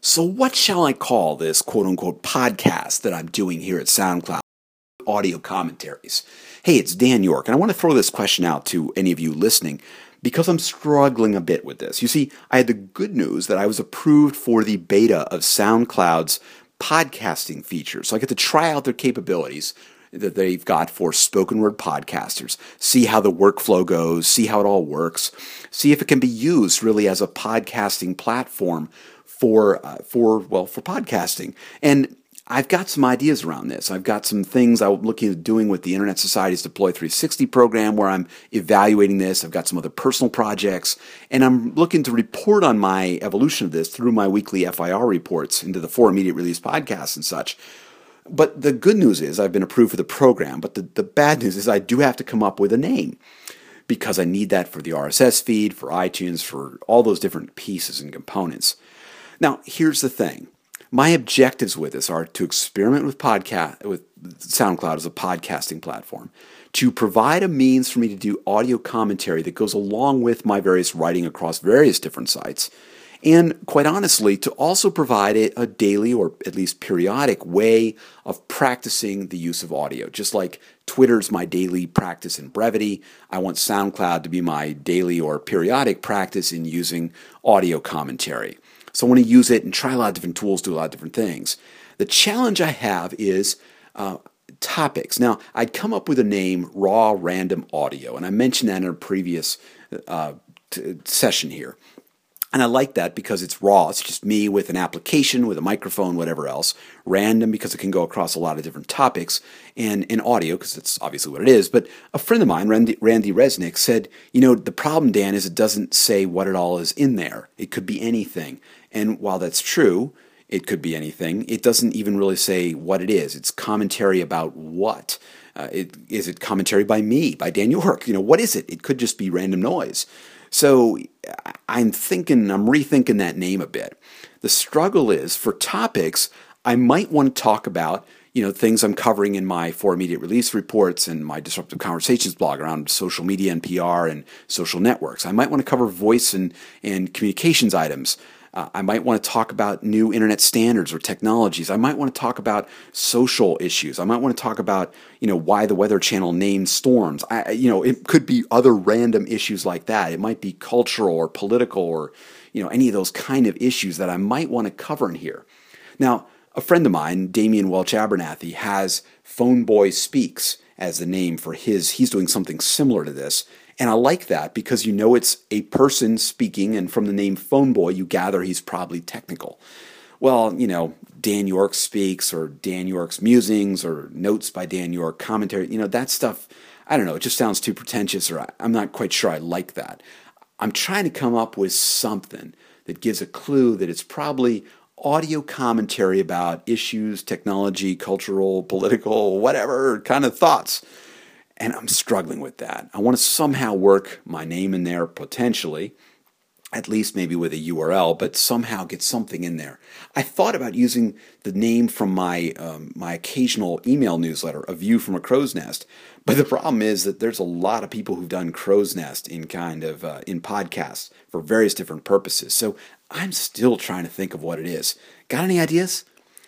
So, what shall I call this quote unquote podcast that I'm doing here at SoundCloud? Audio commentaries. Hey, it's Dan York, and I want to throw this question out to any of you listening because I'm struggling a bit with this. You see, I had the good news that I was approved for the beta of SoundCloud's podcasting feature. So I get to try out their capabilities that they've got for spoken word podcasters, see how the workflow goes, see how it all works, see if it can be used really as a podcasting platform for uh, for well for podcasting. And I've got some ideas around this. I've got some things I'm looking at doing with the Internet Society's Deploy 360 program where I'm evaluating this. I've got some other personal projects, and I'm looking to report on my evolution of this through my weekly FIR reports into the For Immediate Release podcasts and such. But the good news is I've been approved for the program, but the, the bad news is I do have to come up with a name because I need that for the RSS feed, for iTunes, for all those different pieces and components. Now, here's the thing. My objectives with this are to experiment with podcast with SoundCloud as a podcasting platform, to provide a means for me to do audio commentary that goes along with my various writing across various different sites, and quite honestly, to also provide a, a daily or at least periodic way of practicing the use of audio. Just like Twitter's my daily practice in brevity, I want SoundCloud to be my daily or periodic practice in using audio commentary. So I want to use it and try a lot of different tools, do a lot of different things. The challenge I have is uh, topics. Now, I'd come up with a name, Raw Random Audio, and I mentioned that in a previous uh, t- session here. And I like that because it's raw. It's just me with an application, with a microphone, whatever else. Random because it can go across a lot of different topics. And in audio, because that's obviously what it is. But a friend of mine, Randy, Randy Resnick, said, you know, the problem, Dan, is it doesn't say what it all is in there. It could be anything. And while that's true, it could be anything. It doesn't even really say what it is. It's commentary about what. Uh, it, is it commentary by me, by Dan York? You know, what is it? It could just be random noise. So I'm thinking, I'm rethinking that name a bit. The struggle is for topics, I might want to talk about you know things I'm covering in my For Immediate Release reports and my disruptive conversations blog around social media and PR and social networks. I might want to cover voice and and communications items. Uh, I might want to talk about new internet standards or technologies. I might want to talk about social issues. I might want to talk about, you know, why the Weather Channel named storms. I, you know, it could be other random issues like that. It might be cultural or political or, you know, any of those kind of issues that I might want to cover in here. Now, a friend of mine, Dameon Welch-Abernathy, has Phoneboy Speaks as the name for his. He's doing something similar to this. And I like that because you know it's a person speaking, and from the name Phoneboy, you gather he's probably technical. Well, you know, Dan York speaks, or Dan York's musings, or notes by Dan York, commentary, you know, that stuff, I don't know, it just sounds too pretentious, or I'm not quite sure I like that. I'm trying to come up with something that gives a clue that it's probably audio commentary about issues, technology, cultural, political, whatever kind of thoughts and I'm struggling with that. I want to somehow work my name in there potentially, at least maybe with a URL, but somehow get something in there. I thought about using the name from my um, my occasional email newsletter, A View from a Crow's Nest, but the problem is that there's a lot of people who've done Crow's Nest in kind of uh, in podcasts for various different purposes. So I'm still trying to think of what it is. Got any ideas?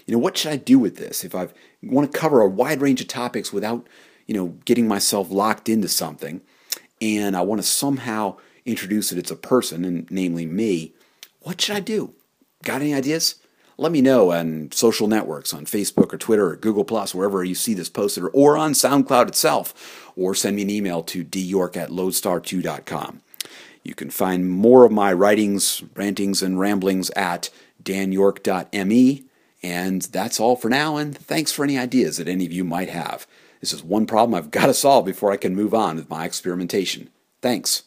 You know, what should I do with this if I want to cover a wide range of topics without you know, getting myself locked into something and I want to somehow introduce it as a person, and namely me, what should I do? Got any ideas? Let me know on social networks, on Facebook or Twitter or Google Plus, wherever you see this posted, or on SoundCloud itself, or send me an email to dyork at lodestar2.com. You can find more of my writings, rantings, and ramblings at danyork.me. And that's all for now, and thanks for any ideas that any of you might have. This is one problem I've got to solve before I can move on with my experimentation. Thanks.